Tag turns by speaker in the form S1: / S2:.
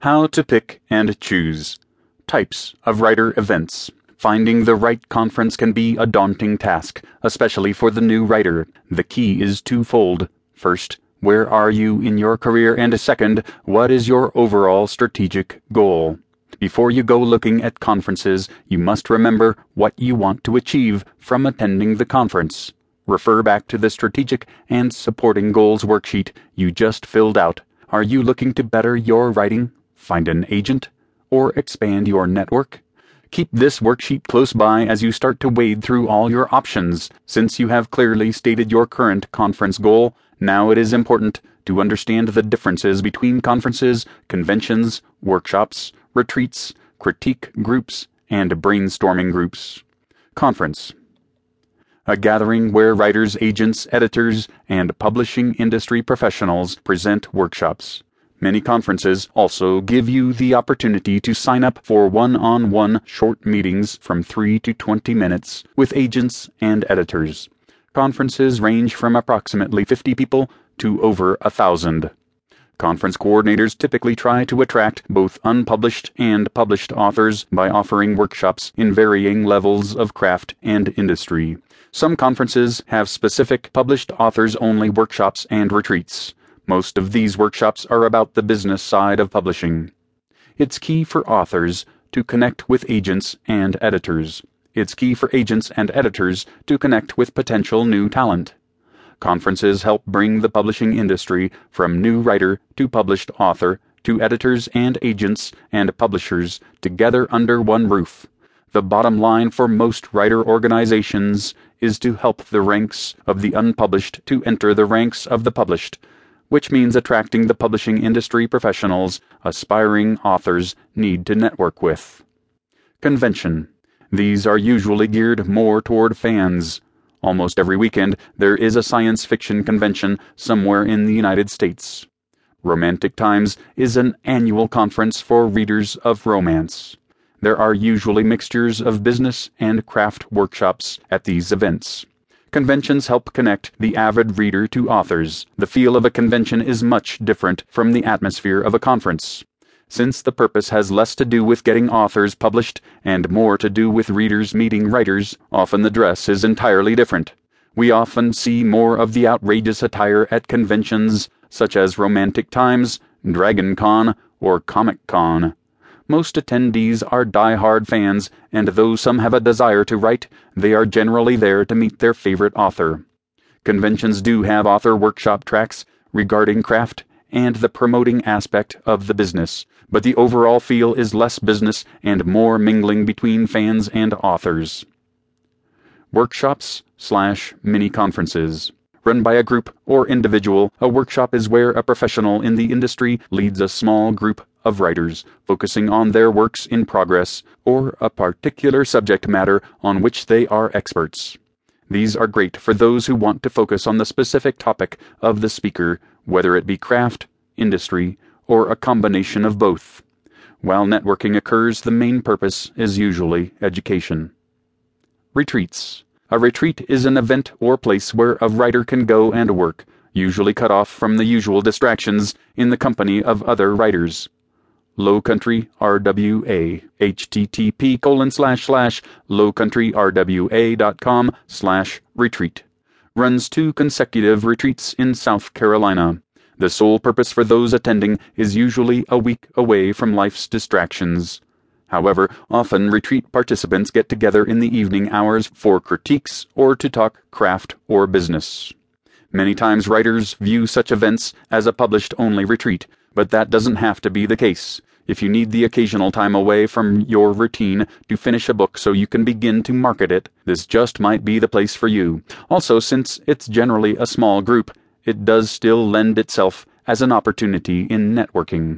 S1: How to pick and choose. Types of writer events. Finding the right conference can be a daunting task, especially for the new writer. The key is twofold. First, where are you in your career? And second, what is your overall strategic goal? Before you go looking at conferences, you must remember what you want to achieve from attending the conference. Refer back to the strategic and supporting goals worksheet you just filled out. Are you looking to better your writing, find an agent, or expand your network? Keep this worksheet close by as you start to wade through all your options. Since you have clearly stated your current conference goal, now it is important to understand the differences between conferences, conventions, workshops, retreats, critique groups, and brainstorming groups. Conference a gathering where writers, agents, editors, and publishing industry professionals present workshops. Many conferences also give you the opportunity to sign up for one on one short meetings from 3 to 20 minutes with agents and editors. Conferences range from approximately 50 people to over a thousand. Conference coordinators typically try to attract both unpublished and published authors by offering workshops in varying levels of craft and industry. Some conferences have specific published authors only workshops and retreats. Most of these workshops are about the business side of publishing. It's key for authors to connect with agents and editors. It's key for agents and editors to connect with potential new talent. Conferences help bring the publishing industry from new writer to published author to editors and agents and publishers together under one roof. The bottom line for most writer organizations is to help the ranks of the unpublished to enter the ranks of the published, which means attracting the publishing industry professionals aspiring authors need to network with. Convention. These are usually geared more toward fans Almost every weekend, there is a science fiction convention somewhere in the United States. Romantic Times is an annual conference for readers of romance. There are usually mixtures of business and craft workshops at these events. Conventions help connect the avid reader to authors. The feel of a convention is much different from the atmosphere of a conference since the purpose has less to do with getting authors published and more to do with readers meeting writers, often the dress is entirely different. We often see more of the outrageous attire at conventions such as Romantic Times, Dragon Con, or Comic Con. Most attendees are die-hard fans, and though some have a desire to write, they are generally there to meet their favorite author. Conventions do have author workshop tracks regarding craft and the promoting aspect of the business, but the overall feel is less business and more mingling between fans and authors. Workshops slash mini conferences. Run by a group or individual, a workshop is where a professional in the industry leads a small group of writers, focusing on their works in progress or a particular subject matter on which they are experts. These are great for those who want to focus on the specific topic of the speaker, whether it be craft, industry, or a combination of both. While networking occurs, the main purpose is usually education. Retreats. A retreat is an event or place where a writer can go and work, usually cut off from the usual distractions in the company of other writers. Low Country RWA. http colon slash slash lowcountryrwa.com slash retreat. Runs two consecutive retreats in South Carolina. The sole purpose for those attending is usually a week away from life's distractions. However, often retreat participants get together in the evening hours for critiques or to talk craft or business. Many times writers view such events as a published only retreat, but that doesn't have to be the case. If you need the occasional time away from your routine to finish a book so you can begin to market it, this just might be the place for you. Also, since it's generally a small group, it does still lend itself as an opportunity in networking.